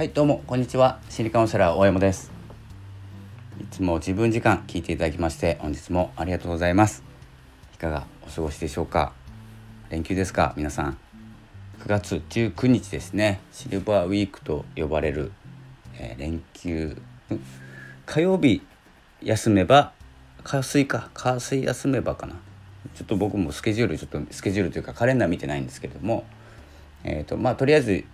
はいどうもこんにちは。心理カウンセラー大山です。いつも自分時間聞いていただきまして本日もありがとうございます。いかがお過ごしでしょうか？連休ですか？皆さん。9月19日ですね。シルバーウィークと呼ばれる、えー、連休。火曜日休めば火水か。火水休めばかな。ちょっと僕もスケジュールちょっとスケジュールというかカレンダー見てないんですけれどもえーとまあ、とりあえず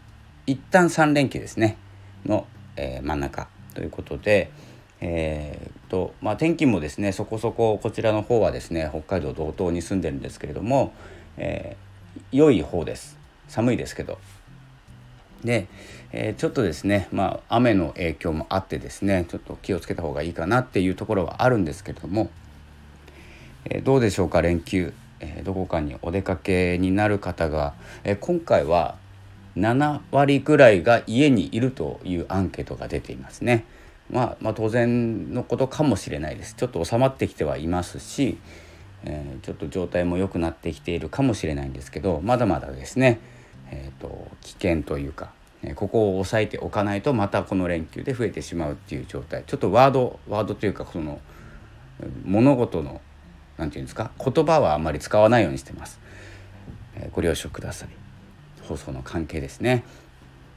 一旦3連休ですね。の、えー、真ん中ということで、えーとまあ、天気もですねそこそここちらの方はですね北海道道東に住んでるんですけれども、えー、良い方です。寒いですけど。で、えー、ちょっとですね、まあ、雨の影響もあってですねちょっと気をつけた方がいいかなっていうところはあるんですけれども、えー、どうでしょうか連休。えどこかにお出かけになる方が、え今回は7割ぐらいが家にいるというアンケートが出ていますね。まあ、まあ、当然のことかもしれないです。ちょっと収まってきてはいますし、えー、ちょっと状態も良くなってきているかもしれないんですけどまだまだですね、えーと、危険というか、えここを抑えておかないとまたこの連休で増えてしまうっていう状態ちょっとワードワードというかその物事の何て言うんですか言葉はあんまり使わないようにしてます、えー、ご了承ください放送の関係ですね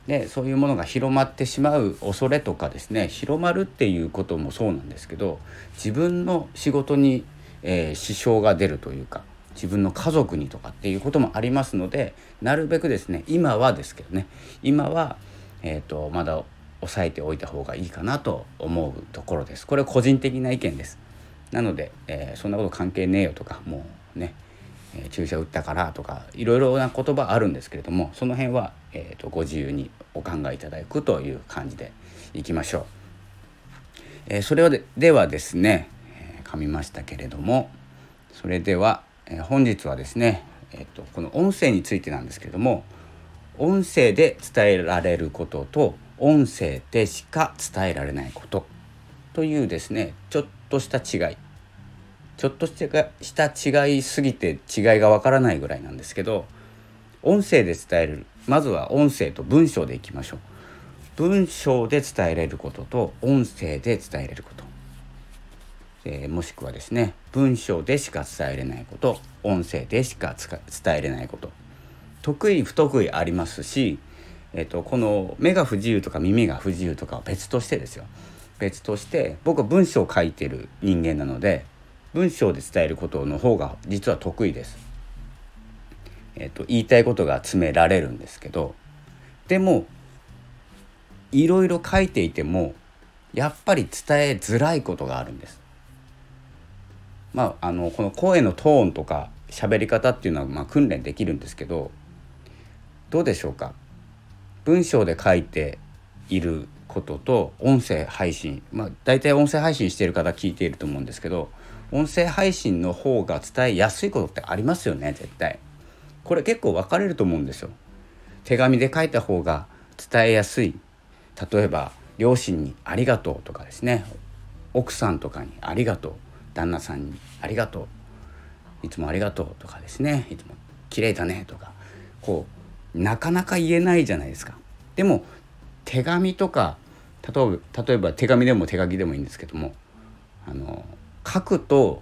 でそういうものが広まってしまう恐れとかですね広まるっていうこともそうなんですけど自分の仕事に、えー、支障が出るというか自分の家族にとかっていうこともありますのでなるべくですね今はですけどね今は、えーと、まだ抑えておいた方がいいかなと思うところです。これ個人的な意見です。なので、えー、そんなこと関係ねえよとかもうね、えー、注射打ったからとかいろいろな言葉あるんですけれどもその辺は、えーと、ご自由にお考えいただくという感じでいきましょう。えー、それはではですね、えー、噛みましたけれどもそれでは、えー、本日はですね、えーと、この音声についてなんですけれども音声で伝えられることと音声でしか伝えられないことというですねちょっとした違いちょっとした違いすぎて違いがわからないぐらいなんですけど音声で伝える。まずは音声と文章でいきましょう。文章で伝えれることと音声で伝えれること、えー、もしくはですね文章でしか伝えれないこと音声でしか伝えれないこと。得意不得意ありますし、えーとこの目が不自由とか耳が不自由とかは別としてですよ。別として僕は文章を書いてる人間なので文章で伝えることの方が実は得意です。えっと、言いたいことが詰められるんですけどでもいろいろ書いていてもやっぱり伝えづらいことがあるんです。まあ、あのこの声のトーンとか喋り方っていうのはまあ訓練できるんですけどどうでしょうか？文章で書いていることと音声配信まあ大体音声配信している方聞いていると思うんですけど音声配信の方が伝えやすいことってありますよね？絶対。これ結構分かれると思うんですよ。手紙で書いた方が伝えやすい。例えば両親にありがとうとかですね。奥さんとかにありがとう。旦那さんにありがとう。いつもありがとうとかですね。いつも綺麗だねとか。こうなかなか言えないじゃないですか。でも手紙とか例えば手紙でも手書きでもいいんですけどもあの書くと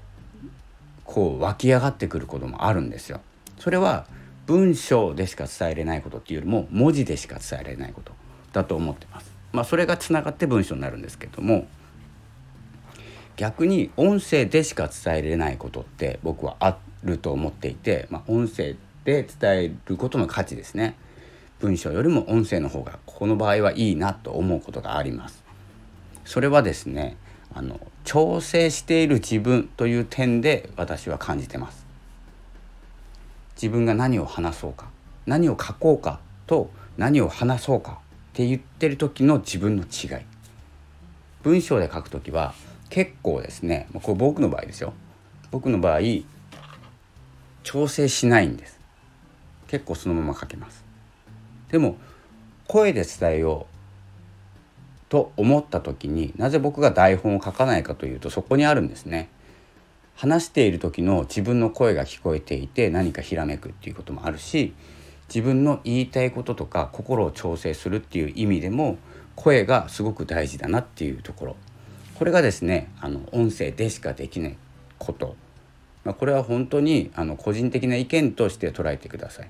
こう湧き上がってくることもあるんですよ。それは文章でしか伝えれないことっていうよりも文字でしか伝えられないことだと思ってます。まあ、それがつながって文章になるんですけども逆に音声でしか伝えれないことって僕はあると思っていて、まあ、音声で伝えることの価値ですね。文章よりも音声の方がこの場合はいいなと思うことがあります。それはですねあの調整している自分という点で私は感じてます。自分が何を話そうか何を書こうかと何を話そうかって言ってる時の自分の違い。文章で書く時は結構ですねこれ僕の場合ですよ。僕の場合調整しないんです。結構そのまま書けます。でも声で伝えようと思った時になぜ僕が台本を書かないかというとそこにあるんですね。話している時の自分の声が聞こえていて何かひらめくっていうこともあるし自分の言いたいこととか心を調整するっていう意味でも声がすごく大事だなっていうところこれがですねあの音声でしかできないこと、まあ、これは本当にあの個人的な意見として捉えてください。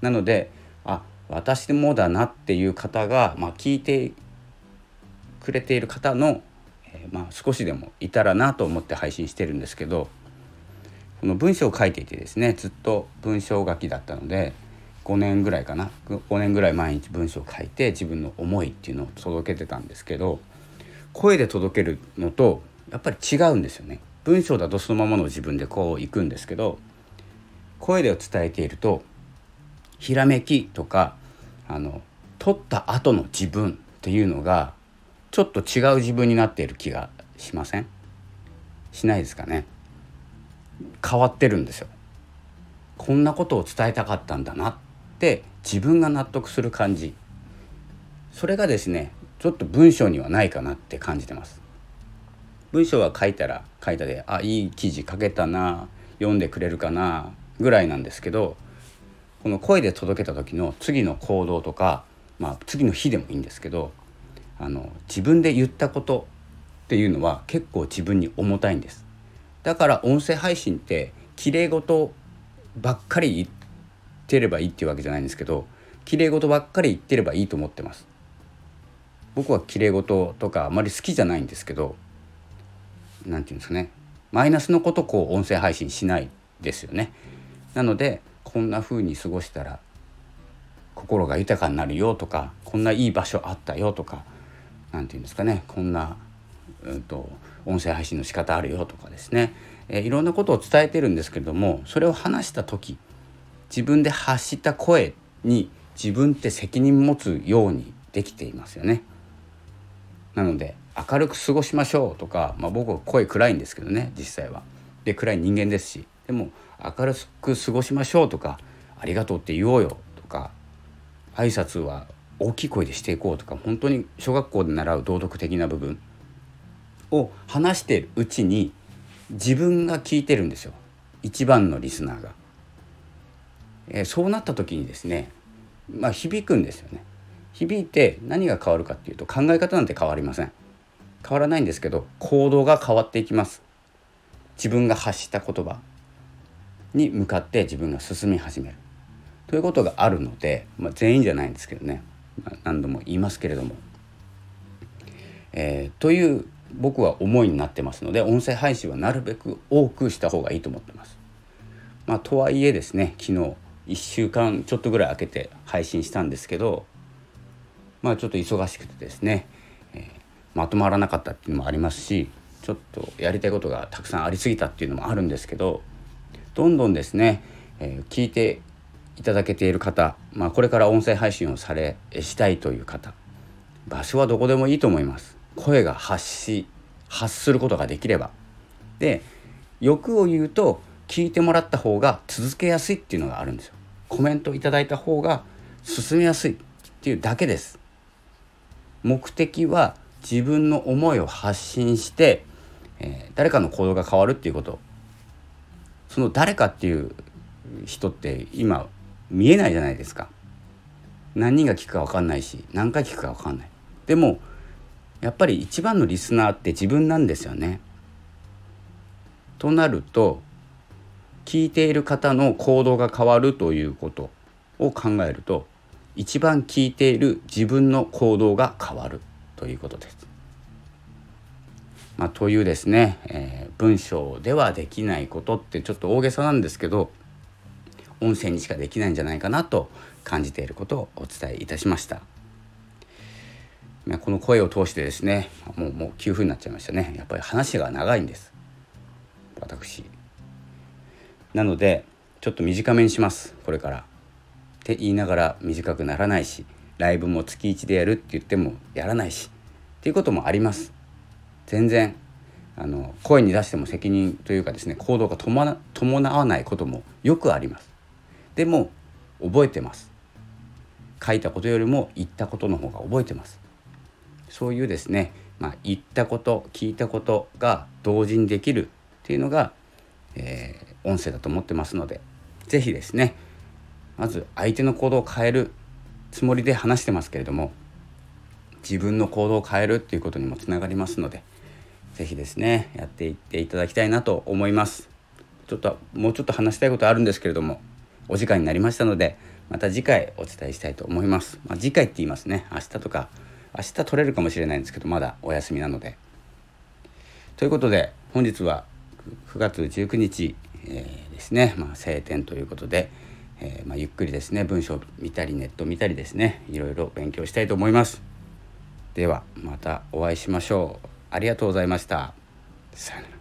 なのであ私もだなっていう方が、まあ、聞いてくれている方の、えー、まあ、少しでもいたらなと思って配信してるんですけどこの文章を書いていてですねずっと文章書きだったので5年ぐらいかな5年ぐらい毎日文章を書いて自分の思いっていうのを届けてたんですけど声で届けるのとやっぱり違うんですよね。文章だとそのままの自分でこういくんですけど声で伝えているとひらめきとかあの取った後の自分っていうのがちょっと違う自分になっている気がしません？しないですかね？変わってるんですよ。こんなことを伝えたかったんだなって自分が納得する感じ。それがですねちょっと文章にはないかなって感じてます。文章は書いたら書いたであいい記事書けたな読んでくれるかなぐらいなんですけどこの声で届けた時の次の行動とか、まあ、次の日でもいいんですけどあの自分で言ったことっていうのは結構自分に重たいんです。だから音声配信ってきれい事ばっかり言ってればいいっていうわけじゃないんですけどきれい事ばっかり言ってればいいと思ってます。僕はきれい事とかあまり好きじゃないんですけど何て言うんですかね。マイナスのことこう音声配信しないですよね。なのでこんな風に過ごしたら心が豊かになるよとかこんないい場所あったよとか何て言うんですかねこんな、うんと、音声配信の仕方あるよとかですね、えー、いろんなことを伝えてるんですけれどもそれを話した時自分で発した声に自分って責任持つようにできていますよね。なので明るく過ごしましょうとか、まあ、僕は声暗いんですけどね実際は。で暗い人間ですしでも明るく過ごしましょうとかありがとうって言おうよとか挨拶は大きい声でしていこうとか本当に小学校で習う道徳的な部分を話しているうちに自分が聞いてるんですよ一番のリスナーが。えー、そうなった時にですねまあ響くんですよね。響いて何が変わるかっていうと考え方なんて変わりません。変わらないんですけど行動が変わっていきます。自分が発した言葉に向かって自分が進み始めるということがあるので、まあ、全員じゃないんですけどね、何度も言いますけれども。えー、という僕は思いになってますので音声配信はなるべく多くした方がいいと思ってます。まあ、とはいえですね昨日1週間ちょっとぐらい空けて配信したんですけどまあちょっと忙しくてですね、えー、まとまらなかったっていうのもありますしちょっとやりたいことがたくさんありすぎたっていうのもあるんですけどどんどんですね、えー、聞いていただけている方、まあ、これから音声配信をされしたいという方場所はどこでもいいと思います。声が発し発することができれば。で欲を言うと聞いてもらった方が続けやすいっていうのがあるんですよ。コメントいただいた方が進みやすいっていうだけです。目的は自分の思いを発信して、えー、誰かの行動が変わるっていうこと。その誰かっていう人って今見えないじゃないですか。何人が聞くか分かんないし何回聞くか分かんない。でもやっぱり一番のリスナーって自分なんですよね。となると聞いている方の行動が変わるということを考えると一番聞いている自分の行動が変わるということです。まあ、というですね、えー、文章ではできないことってちょっと大げさなんですけど音声にしかできないんじゃないかなと感じていることをお伝えいたしました。この声を通してですねもうもう9分になっちゃいましたね。やっぱり話が長いんです。私。なのでちょっと短めにします。これから。って言いながら短くならないしライブも月1でやるって言ってもやらないし。っていうこともあります。全然あの声に出しても責任というかですね行動が伴わないこともよくあります。でも覚えてます。書いたことよりも言ったことの方が覚えてます。そういうですね、まあ、言ったこと聞いたことが同時にできるっていうのが、えー、音声だと思ってますので是非ですねまず相手の行動を変えるつもりで話してますけれども自分の行動を変えるっていうことにもつながりますので是非ですねやっていっていただきたいなと思います。ちょっともうちょっと話したいことあるんですけれどもお時間になりましたのでまた次回お伝えしたいと思います、まあ、次回って言いますね。明日とか明日取れるかもしれないんですけどまだお休みなので。ということで本日は9月19日、えー、ですね、まあ、晴天ということで、えー、まあ、ゆっくりですね。文章を見たりネット見たりですね。いろいろ勉強したいと思います。ではまたお会いしましょう。ありがとうございました。さよなら。